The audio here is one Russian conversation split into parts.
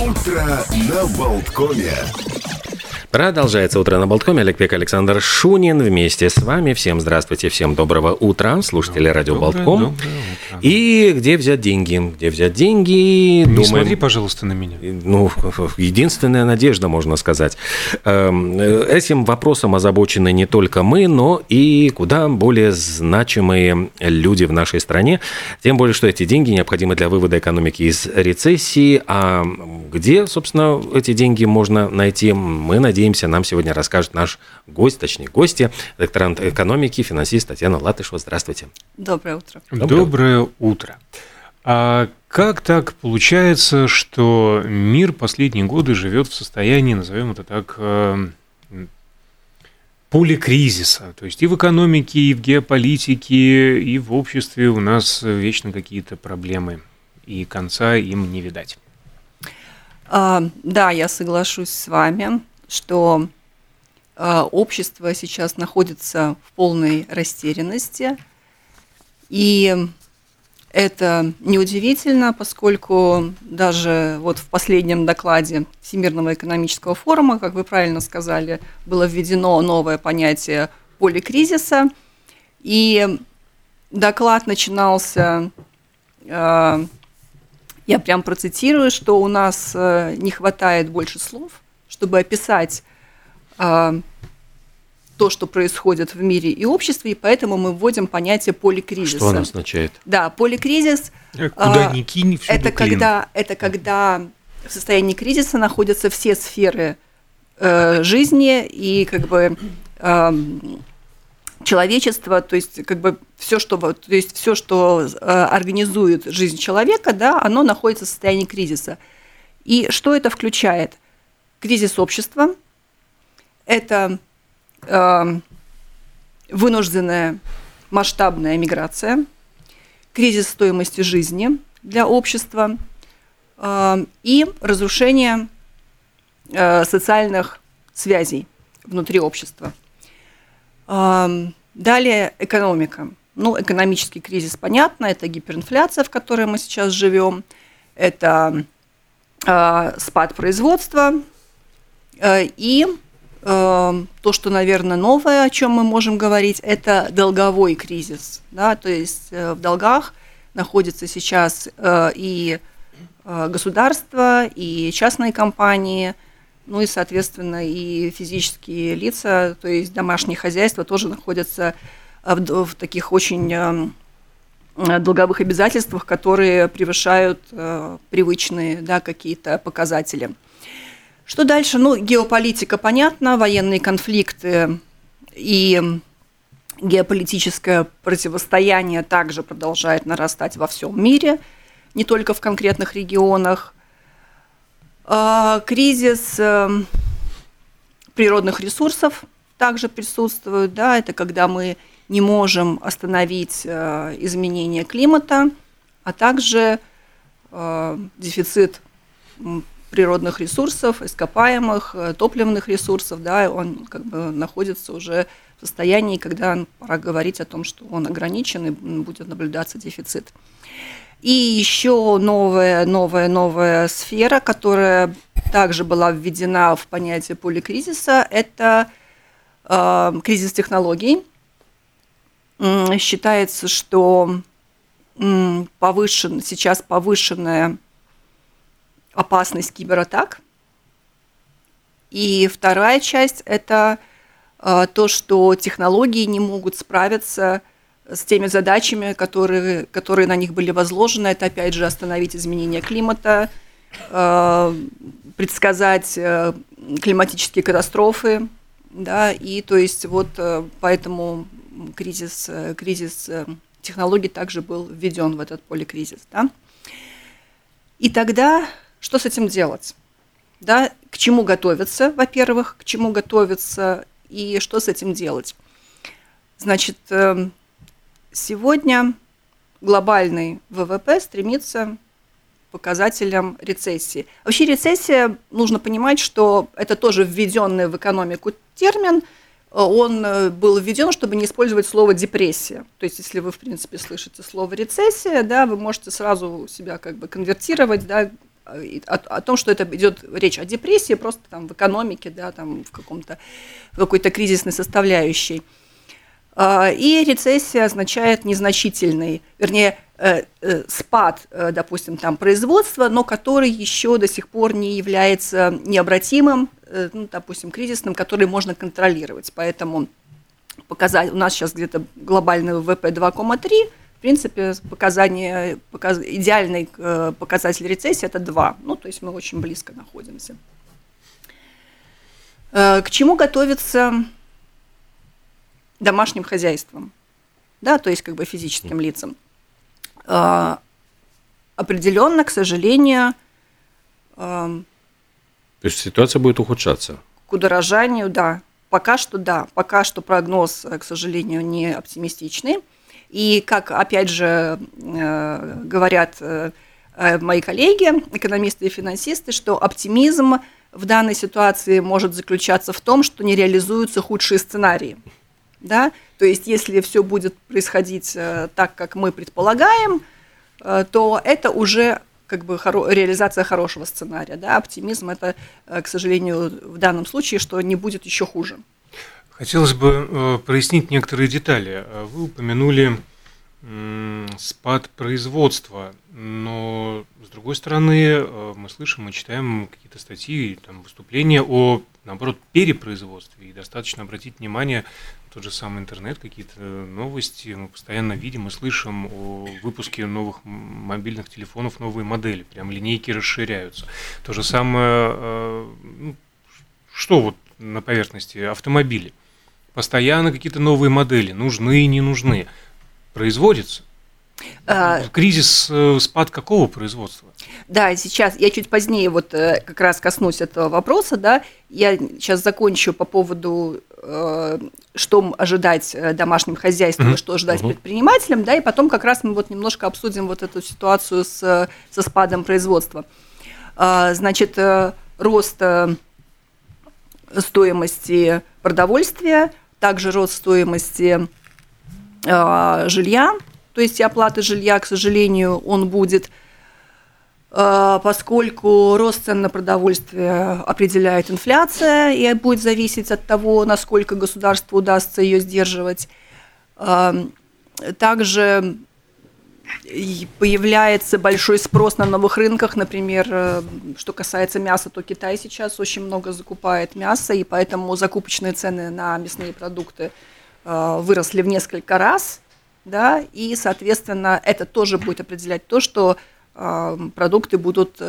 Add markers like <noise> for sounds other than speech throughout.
Утро на Болткоме. Продолжается утро на Болткоме. Олег Пек, Александр Шунин вместе с вами. Всем здравствуйте, всем доброго утра, слушатели радио Доброе, Болтком. доброе утро. И где взять деньги? Где взять деньги? Не смотри, пожалуйста, на меня. Ну, единственная надежда, можно сказать. Эм, э, Этим вопросом озабочены не только мы, но и куда более значимые люди в нашей стране. Тем более, что эти деньги необходимы для вывода экономики из рецессии. А где, собственно, эти деньги можно найти, мы надеемся, нам сегодня расскажет наш гость, точнее, гости, докторант экономики, финансист Татьяна Латышева. Здравствуйте. Доброе утро. Доброе Доброе, утро. А как так получается, что мир последние годы живет в состоянии, назовем это так, э, поликризиса? То есть и в экономике, и в геополитике, и в обществе у нас вечно какие-то проблемы, и конца им не видать. А, да, я соглашусь с вами, что а, общество сейчас находится в полной растерянности. И это неудивительно, поскольку даже вот в последнем докладе Всемирного экономического форума, как вы правильно сказали, было введено новое понятие поликризиса. И доклад начинался э, я прям процитирую, что у нас э, не хватает больше слов, чтобы описать э, то, что происходит в мире и обществе, и поэтому мы вводим понятие поликризиса. Что она означает? Да, поликризис Куда А, ни кинь, всюду это клин. когда, это когда в состоянии кризиса находятся все сферы э, жизни и как бы эм, человечества, то есть как бы все, что, вот- то есть все, что э, организует жизнь человека, да, оно находится в состоянии кризиса. И что это включает? Кризис общества, это вынужденная масштабная миграция, кризис стоимости жизни для общества э, и разрушение э, социальных связей внутри общества. Эм, Далее экономика. Ну, экономический кризис, понятно, это гиперинфляция, в которой мы сейчас живем, это э, спад производства э, и то, что, наверное, новое, о чем мы можем говорить, это долговой кризис. Да? То есть э, в долгах находится сейчас э, и э, государство, и частные компании, ну и, соответственно, и физические лица, то есть домашние хозяйства тоже находятся в, в таких очень э, э, долговых обязательствах, которые превышают привычные да, какие-то показатели. Что дальше? Ну, геополитика, понятно, военные конфликты и геополитическое противостояние также продолжает нарастать во всем мире, не только в конкретных регионах. А, Кризис э, природных ресурсов также присутствует, да, это когда мы не можем остановить э, изменение климата, а также э, дефицит природных ресурсов, ископаемых, э, топливных ресурсов, да, он как бы находится уже в состоянии, когда пора говорить о том, что он ограничен и будет наблюдаться дефицит. И еще новая, новая, новая сфера, которая также была введена в понятие поликризиса, это э, кризис технологий. Считается, что повышен, сейчас повышенная опасность кибератак. И вторая часть – это э, то, что технологии не могут справиться с теми задачами, которые, которые на них были возложены. Это, опять же, остановить изменение климата, э, предсказать э, климатические катастрофы. Да, и то есть вот поэтому кризис, кризис технологий также был введен в этот поликризис. Да? И тогда что с этим делать? Да, к чему готовиться, во-первых, к чему готовиться и что с этим делать? Значит, эм, сегодня глобальный ВВП стремится показателям рецессии. Вообще рецессия, нужно понимать, что это тоже введенный в экономику термин, он э, был введен, чтобы не использовать слово депрессия. То есть, если вы, в принципе, слышите слово рецессия, да, вы можете сразу себя как бы конвертировать, да, о, о том, что это идет речь о депрессии, просто там в экономике, да, там в каком-то какой-то кризисной составляющей. А, и рецессия означает незначительный, вернее, э, э, спад, э, допустим, там производства, но который еще до сих пор не является необратимым, ну, допустим, кризисным, который можно контролировать. Поэтому показать, у нас сейчас где-то глобальный ВВП 2,3, в принципе, показание, показ, идеальный показатель рецессии – это 2. Ну, то есть мы очень близко находимся. К чему готовиться домашним хозяйством, да, то есть как бы физическим лицам. А, определенно, к сожалению, то есть ситуация будет ухудшаться. К удорожанию, да. Пока что да. Пока что прогноз, к сожалению, не оптимистичный. И как, опять же, э, говорят э, э, мои коллеги, экономисты и финансисты, что оптимизм в данной ситуации может заключаться в том, что не реализуются худшие сценарии. Да, то есть если все будет происходить так, как мы предполагаем, то это уже как бы реализация хорошего сценария, да, оптимизм это, к сожалению, в данном случае, что не будет еще хуже. Хотелось бы прояснить некоторые детали. Вы упомянули спад производства, но с другой стороны мы слышим и читаем какие-то статьи, там, выступления о, наоборот, перепроизводстве. И достаточно обратить внимание тот же самый интернет, какие-то новости, мы постоянно видим и слышим о выпуске новых мобильных телефонов, новые модели, прям линейки расширяются. То же самое, э, ну, что вот на поверхности автомобили. Постоянно какие-то новые модели, нужны и не нужны. Производится. А... Кризис, э, спад какого производства? Да, сейчас я чуть позднее вот э, как раз коснусь этого вопроса, да. Я сейчас закончу по поводу, э, что ожидать домашним хозяйствам mm-hmm. что ожидать mm-hmm. предпринимателям, да, и потом как раз мы вот немножко обсудим вот эту ситуацию с, со спадом производства. А, значит, рост стоимости продовольствия, также рост стоимости жилья, то есть оплаты жилья, к сожалению, он будет, э, поскольку рост цен на продовольствие определяет инфляция и будет зависеть от того, насколько государству удастся ее сдерживать. Также появляется большой спрос на новых рынках, например, э, что касается мяса, то Китай сейчас очень много закупает мяса, и поэтому закупочные цены на мясные продукты э, выросли в несколько раз да, и, соответственно, это тоже будет определять то, что э, продукты будут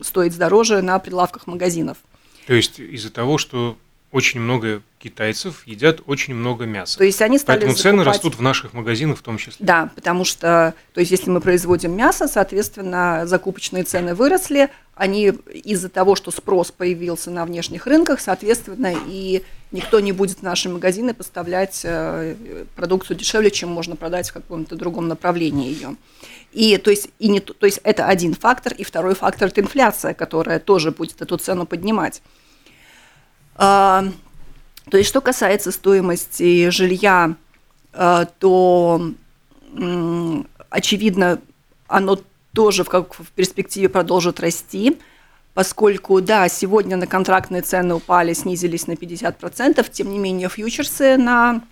стоить дороже на прилавках магазинов. То есть из-за того, что очень много китайцев едят очень много мяса. То есть они стали Поэтому цены закупать... растут в наших магазинах в том числе. Да, потому что, то есть если мы производим мясо, соответственно, закупочные цены выросли, они из-за того, что спрос появился на внешних рынках, соответственно, и никто не будет в наши магазины поставлять э, продукцию дешевле, чем можно продать в каком-то другом направлении ее. И то есть, и не, то есть это один фактор, и второй фактор – это инфляция, которая тоже будет эту цену поднимать. А, то есть, что касается стоимости жилья, а, то, очевидно, оно тоже в, как, в перспективе продолжит расти, поскольку, да, сегодня на контрактные цены упали, снизились на 50%, тем не менее фьючерсы на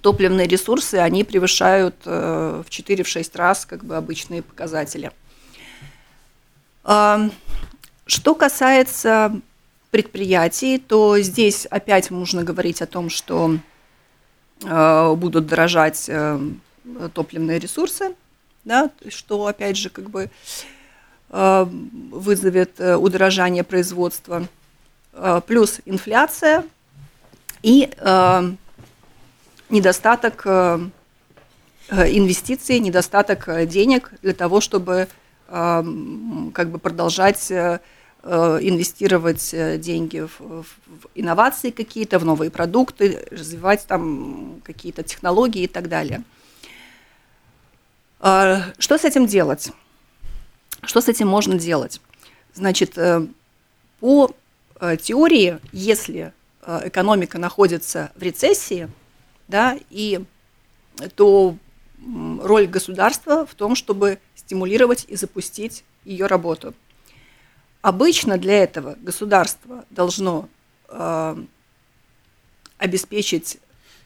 топливные ресурсы, они превышают э, в 4-6 раз как бы обычные показатели. Что касается предприятий, то здесь опять нужно говорить о том, что э, будут дорожать э, топливные ресурсы, да, что опять же как бы э, вызовет удорожание производства, плюс инфляция и недостаток инвестиций, недостаток денег для того, чтобы как бы продолжать инвестировать э, деньги в, в инновации какие-то, в новые продукты, развивать там какие-то технологии и так далее. А, что с этим делать? Что с этим можно делать? Значит, э, по теории, если экономика находится в рецессии, да, и то роль государства в том, чтобы стимулировать и запустить ее работу. Обычно для этого государство должно э, обеспечить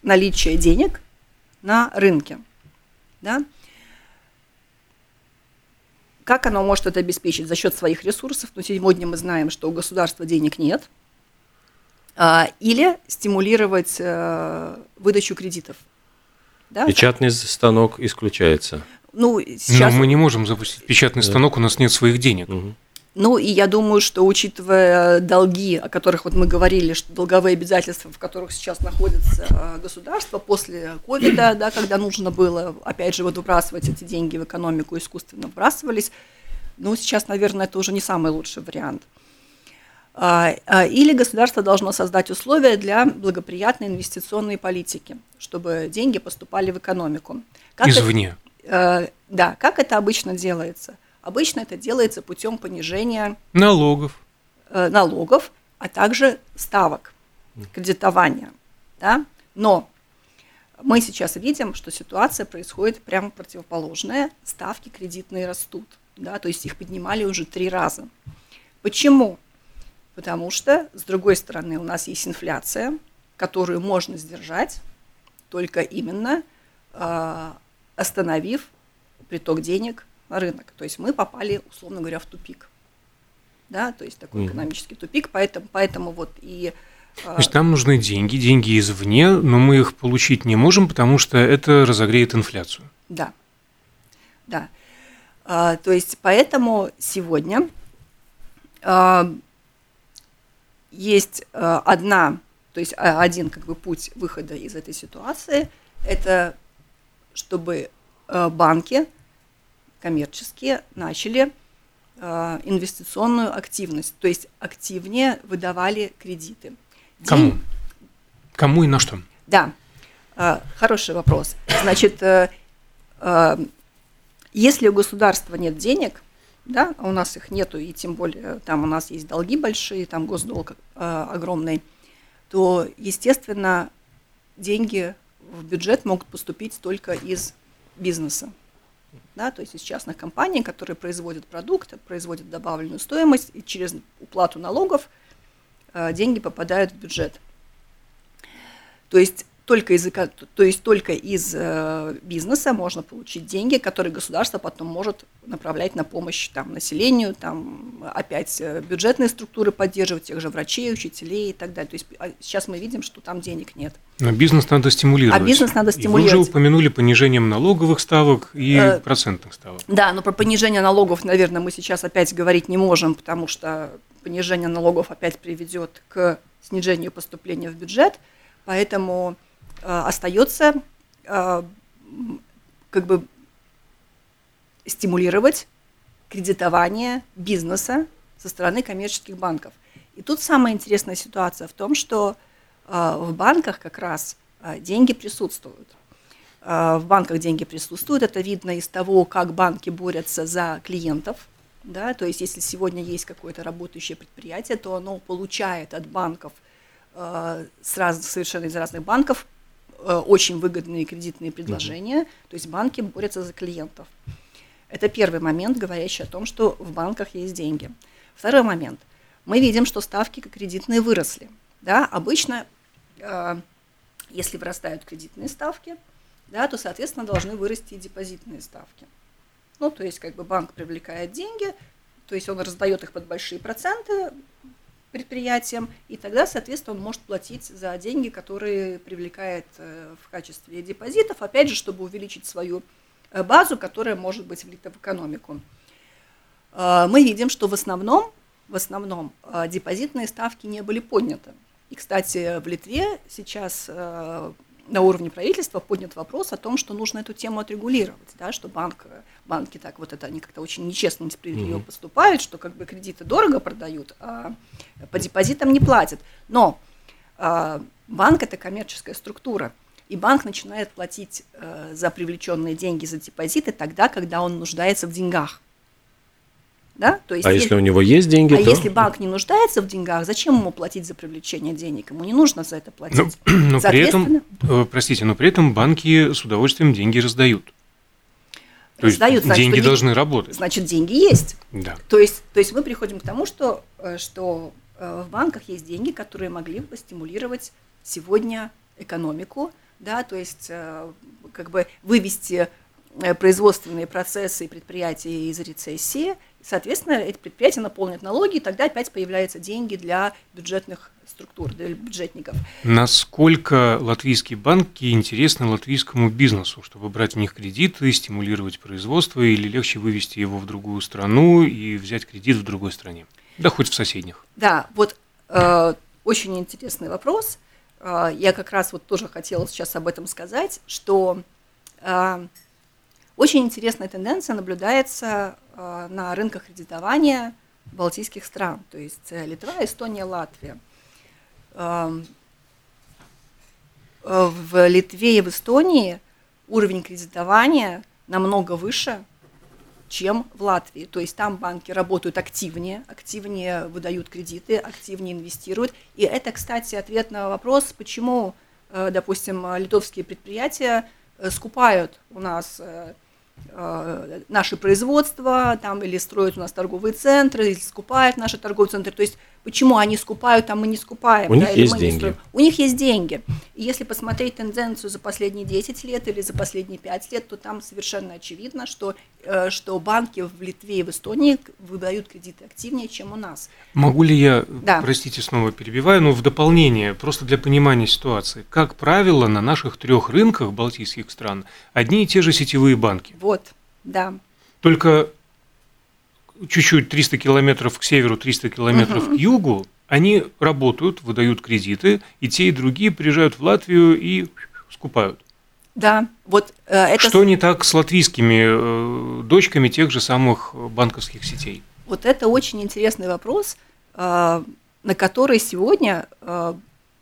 наличие денег на рынке. Да? Как оно может это обеспечить? За счет своих ресурсов. Но сегодня мы знаем, что у государства денег нет. А, или стимулировать э, выдачу кредитов. Да? Печатный станок исключается. Ну, сейчас... Но мы не можем запустить печатный станок, у нас нет своих денег. Угу. Ну, и я думаю, что учитывая долги, о которых вот мы говорили, что долговые обязательства, в которых сейчас находится э, государство после ковида, да, когда нужно было, опять же, вот выбрасывать эти деньги в экономику, искусственно выбрасывались, ну, сейчас, наверное, это уже не самый лучший вариант. А, а, или государство должно создать условия для благоприятной инвестиционной политики, чтобы деньги поступали в экономику. Как Извне. Это, да, как это обычно делается? Обычно это делается путем понижения налогов, э, налогов а также ставок кредитования. Да? Но мы сейчас видим, что ситуация происходит прямо противоположная. Ставки кредитные растут. Да? То есть их поднимали уже три раза. Почему? Потому что, с другой стороны, у нас есть инфляция, которую можно сдержать только именно э, остановив приток денег рынок. То есть мы попали, условно говоря, в тупик. Да, то есть такой mm. экономический тупик, поэтому, поэтому вот и... А, Значит, нам нужны деньги, деньги извне, но мы их получить не можем, потому что это разогреет инфляцию. Да, да. А, то есть поэтому сегодня а, есть одна, то есть один как бы путь выхода из этой ситуации, это чтобы банки коммерческие начали э, инвестиционную активность, то есть активнее выдавали кредиты. Кому? День... Кому и на что? Да, э, хороший вопрос. Значит, э, э, если у государства нет денег, да, а у нас их нету, и тем более там у нас есть долги большие, там госдолг э, огромный, то, естественно, деньги в бюджет могут поступить только из бизнеса да, то есть из частных компаний, которые производят продукты, производят добавленную стоимость, и через уплату налогов э, деньги попадают в бюджет. То есть только из, то есть только из э, бизнеса можно получить деньги, которые государство потом может направлять на помощь там, населению, там, опять э, бюджетные структуры поддерживать, тех же врачей, учителей и так далее. То есть а сейчас мы видим, что там денег нет. Но бизнес надо стимулировать. А бизнес надо стимулировать. И вы уже упомянули понижением налоговых ставок и э, процентных ставок. Да, но про понижение налогов, наверное, мы сейчас опять говорить не можем, потому что понижение налогов опять приведет к снижению поступления в бюджет, поэтому остается э, как бы стимулировать кредитование бизнеса со стороны коммерческих банков. И тут самая интересная ситуация в том, что э, в банках как раз деньги присутствуют. В банках деньги присутствуют, это видно из того, как банки борются за клиентов. Да? То есть если сегодня есть какое-то работающее предприятие, то оно получает от банков с раз, совершенно из разных банков Э, очень выгодные кредитные предложения, то есть банки борются за клиентов. Это первый момент, говорящий о том, что в банках есть деньги. Второй момент. Мы видим, что ставки кредитные выросли. Да? Обычно, э, если вырастают кредитные ставки, да, то, соответственно, должны вырасти и депозитные ставки. Ну, то есть, как бы банк привлекает деньги, то есть он раздает их под большие проценты, предприятием, и тогда, соответственно, он может платить за деньги, которые привлекает э, в качестве депозитов, опять же, чтобы увеличить свою э, базу, которая может быть влита в экономику. Э, мы видим, что в основном, в основном депозитные ставки не были подняты. И, кстати, в Литве сейчас на уровне правительства поднят вопрос о том, что нужно эту тему отрегулировать, да, что банк, банки так вот это они как-то очень нечестно, несправедливо mm-hmm. поступают, что как бы кредиты дорого продают, а по депозитам не платят. Но а, банк это коммерческая структура, и банк начинает платить а, за привлеченные деньги за депозиты тогда, когда он нуждается в деньгах. Да? То есть, а если, если у него есть деньги, а то... если банк не нуждается в деньгах, зачем ему платить за привлечение денег? Ему не нужно за это платить. Но, <clears throat> но при этом, э, простите, но при этом банки с удовольствием деньги раздают. То есть сдают, значит, деньги что должны работать. Значит, деньги есть. Да. То есть, то есть мы приходим к тому, что, э, что э, в банках есть деньги, которые могли бы стимулировать сегодня экономику, да, то есть как бы вывести производственные процессы и предприятия из рецессии, соответственно, эти предприятия наполнят налоги, и тогда опять появляются деньги для бюджетных структур, для бюджетников. Насколько латвийские банки интересны латвийскому бизнесу, чтобы брать в них кредиты, стимулировать производство или легче вывести его в другую страну и взять кредит в другой стране? Да хоть в соседних. Да, вот э, очень интересный вопрос. Э, я как раз вот тоже хотела сейчас об этом сказать, что э, очень интересная тенденция наблюдается на рынках кредитования балтийских стран, то есть э, Литва, Эстония, Латвия. Эм, э, В Литве и в Эстонии уровень кредитования намного выше, чем в Латвии. То есть там банки работают активнее, активнее выдают кредиты, активнее инвестируют. И это, кстати, ответ на вопрос, почему, э, допустим, литовские предприятия э, скупают у нас э, э, наши производства, там, или строят у нас торговые центры, или скупают наши торговые центры. То есть почему они скупают, а мы не скупаем? У них или есть деньги. строим? У них есть деньги. И если посмотреть тенденцию за последние 10 лет или за последние 5 лет, то там совершенно очевидно, что, э, что банки в Литве и в Эстонии выдают кредиты активнее, чем у нас. Могу ли я, Да. простите, снова перебиваю, но в дополнение, просто для понимания ситуации. Как правило, на наших трех рынках балтийских стран одни и те же сетевые банки. Вот, да. Только чуть-чуть 300 километров к северу, 300 километров к югу, они работают, выдают кредиты, и те, и другие приезжают в Латвию и скупают. Да, вот э, это... Что не так с латвийскими э, дочками тех же самых банковских сетей? Вот это очень интересный вопрос, э, на который сегодня, э,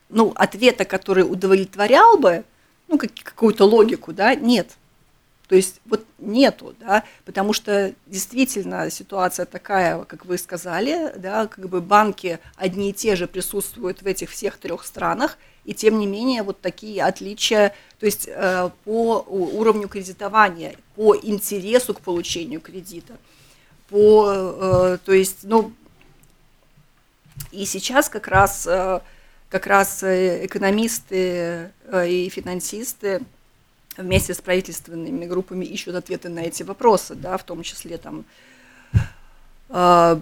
ну, ответа, который удовлетворял бы, ну, как- какую-то логику, да, нет. То есть вот нету, да, потому что действительно ситуация такая, как вы сказали, да, как бы банки одни и те же присутствуют в этих всех трех странах, и тем не менее вот такие отличия, то есть э, по уровню кредитования, по интересу к получению кредита, по, э, то есть, ну, и сейчас как раз, э, как раз э, экономисты э, и финансисты вместе с правительственными группами ищут ответы на эти вопросы, да, в том числе там, э,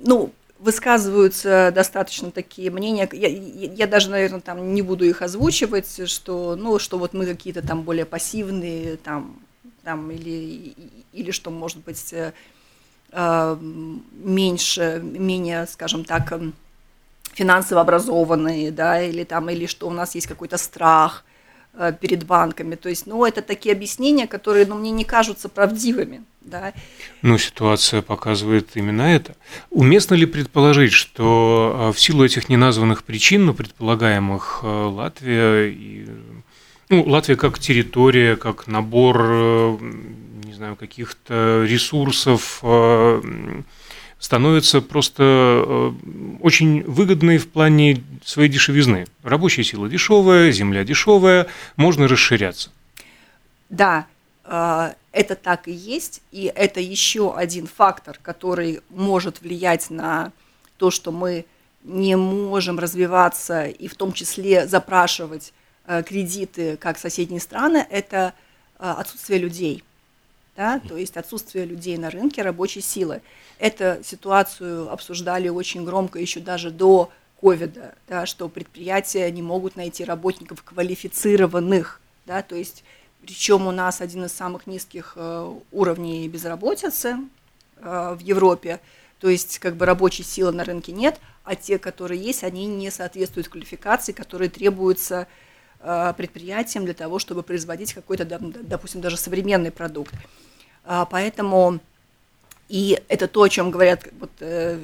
ну, высказываются достаточно такие мнения, я, я- даже, наверное, там не буду их озвучивать, что, ну, что вот мы какие-то там более пассивные, там, там или, или что, может быть, э, э, меньше, менее, скажем так, финансово образованные, да, или там, или что у нас есть какой-то страх перед банками. То есть, ну, это такие объяснения, которые, ну, мне не кажутся правдивыми, да. Ну, ситуация показывает именно это. Уместно ли предположить, что э, в силу этих неназванных причин, но предполагаемых, э, Латвия и ну, Латвия как территория, как набор, э, не знаю, каких-то ресурсов м, становится просто э, очень выгодной в плане своей дешевизны. Рабочая сила дешевая, земля дешевая, можно расширяться. Да, э, это так и есть, и это еще один фактор, который может влиять на то, что мы не можем развиваться и в том числе запрашивать э, кредиты, как соседние страны, это отсутствие людей. Да? То есть отсутствие людей на рынке рабочей силы. Эту ситуацию обсуждали очень громко еще даже до ковида, да, что предприятия не могут найти работников квалифицированных. Да? То есть причем у нас один из самых низких э, уровней безработицы э, в Европе. То есть как бы рабочей силы на рынке нет, а те, которые есть, они не соответствуют квалификации, которые требуются предприятиям для того, чтобы производить какой-то, допустим, даже современный продукт. А, Поэтому и это то, о чем говорят вот, э,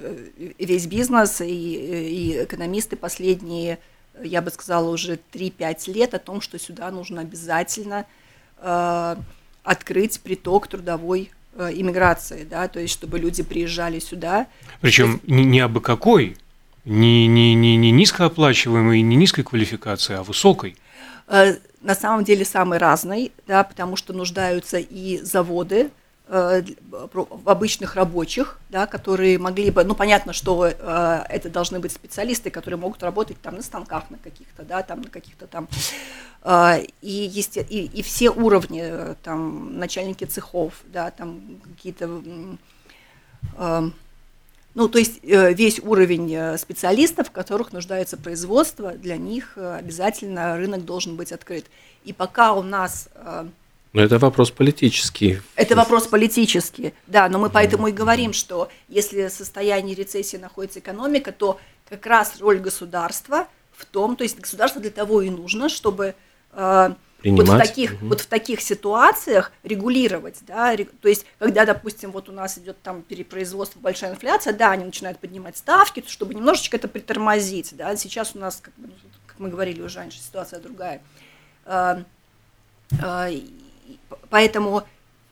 весь бизнес и, и экономисты последние, я бы сказала, уже 3-5 лет о том, что сюда нужно обязательно э, открыть приток трудовой э, иммиграции, да, то есть чтобы люди приезжали сюда. Причем не, не абы какой, не, не, не, не низкооплачиваемой, не низкой квалификации, а высокой. Э, На самом деле самый разный, да, потому что нуждаются и заводы, э, обычных рабочих, да, которые могли бы, ну понятно, что э, это должны быть специалисты, которые могут работать там на станках на каких-то, да, там на каких-то там, и, есть, и, и все уровни, там начальники цехов, да, там какие-то, ну то есть э, весь уровень э, специалистов, в которых нуждается производство, для них э, обязательно рынок должен быть открыт. И пока у нас но это вопрос политический. Это вопрос политический, да, но мы поэтому и говорим, что если в состоянии рецессии находится экономика, то как раз роль государства в том, то есть государство для того и нужно, чтобы э, вот в таких угу. вот в таких ситуациях регулировать, да, то есть когда, допустим, вот у нас идет там перепроизводство, большая инфляция, да, они начинают поднимать ставки, чтобы немножечко это притормозить, да, сейчас у нас, как, как мы говорили уже раньше, ситуация другая. Э, э, Поэтому,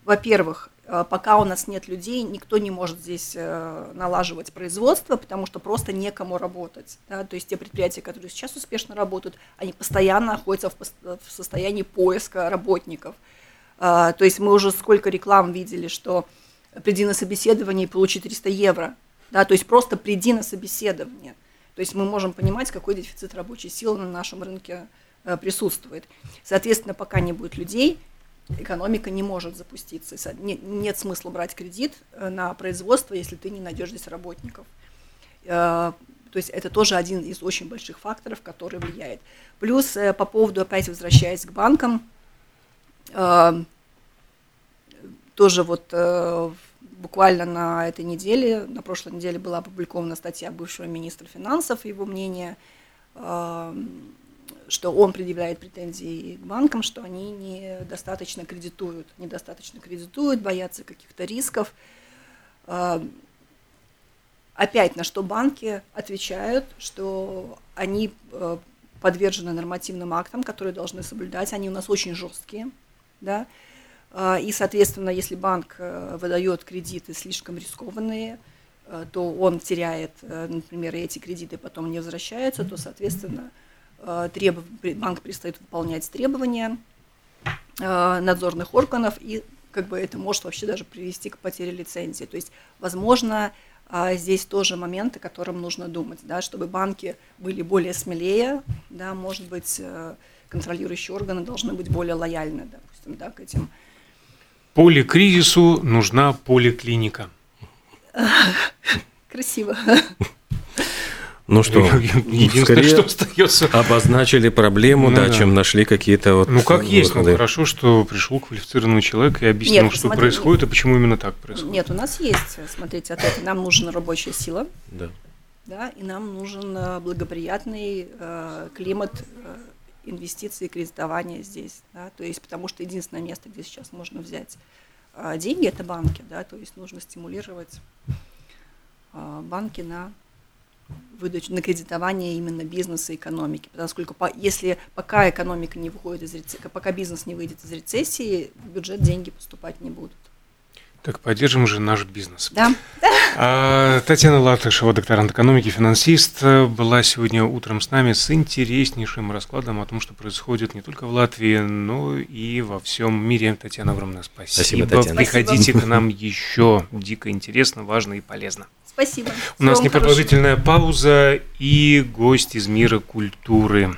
во-первых, э, пока у нас нет людей, никто не может здесь э, налаживать производство, потому что просто некому работать. Да? То есть те предприятия, которые сейчас успешно работают, они постоянно находятся в состоянии поиска работников. А, то есть мы уже сколько реклам видели, что приди на собеседование и получи 300 евро. Да? То есть просто приди на собеседование. То есть мы можем понимать, какой дефицит рабочей силы на нашем рынке э, присутствует. Соответственно, пока не будет людей, экономика не может запуститься. Нет смысла брать кредит э, на производство, если ты не найдешь здесь работников. Э, то есть это тоже один из очень больших факторов, который влияет. Плюс э, по поводу, опять возвращаясь к банкам, тоже вот буквально на этой неделе, на прошлой неделе была опубликована статья бывшего министра финансов, его мнение что он предъявляет претензии к банкам, что они недостаточно кредитуют, недостаточно кредитуют, боятся каких-то рисков. А, опять на что банки отвечают, что они э, подвержены нормативным актам, которые должны соблюдать, они у нас очень жесткие, да, а, и, соответственно, если банк выдает кредиты слишком рискованные, то он теряет, например, эти кредиты потом не возвращаются, то, соответственно, Э, требов... банк перестает выполнять требования э, надзорных органов, и как бы это может вообще даже привести к потере лицензии. То есть, возможно, э, здесь тоже моменты, о котором нужно думать, да, чтобы банки были более смелее, да, может быть, контролирующие органы должны быть более лояльны, допустим, да, к этим. Поликризису нужна поликлиника. <laughs> Красиво. <laughs> Ну что, единственное, что остается. Обозначили проблему, ну, да, да, чем нашли какие-то вот. Ну как есть, ну хорошо, что пришел квалифицированный человек и объяснил, Нет, что смотри, происходит и почему именно так происходит. Нет, у нас есть, смотрите, ответ. Нам нужна рабочая сила. Да. Да, и нам нужен э, благоприятный э, климат э, инвестиций и кредитования здесь, да, то есть потому что единственное место, где сейчас можно взять э, деньги, это банки, да, то есть нужно стимулировать э, банки на выдачу, на кредитование именно бизнеса и экономики. Поскольку по, если пока экономика не выходит из рецессии, пока бизнес не выйдет из рецессии, в бюджет деньги поступать не будут. Так, поддержим же наш бизнес. Да. А, Татьяна Латышева, докторант экономики, финансист, была сегодня утром с нами с интереснейшим раскладом о том, что происходит не только в Латвии, но и во всем мире. Татьяна, огромное спасибо. Спасибо, Татьяна. Приходите спасибо. к нам еще. Дико интересно, важно и полезно. Спасибо. У нас непродолжительная пауза и гость из мира культуры.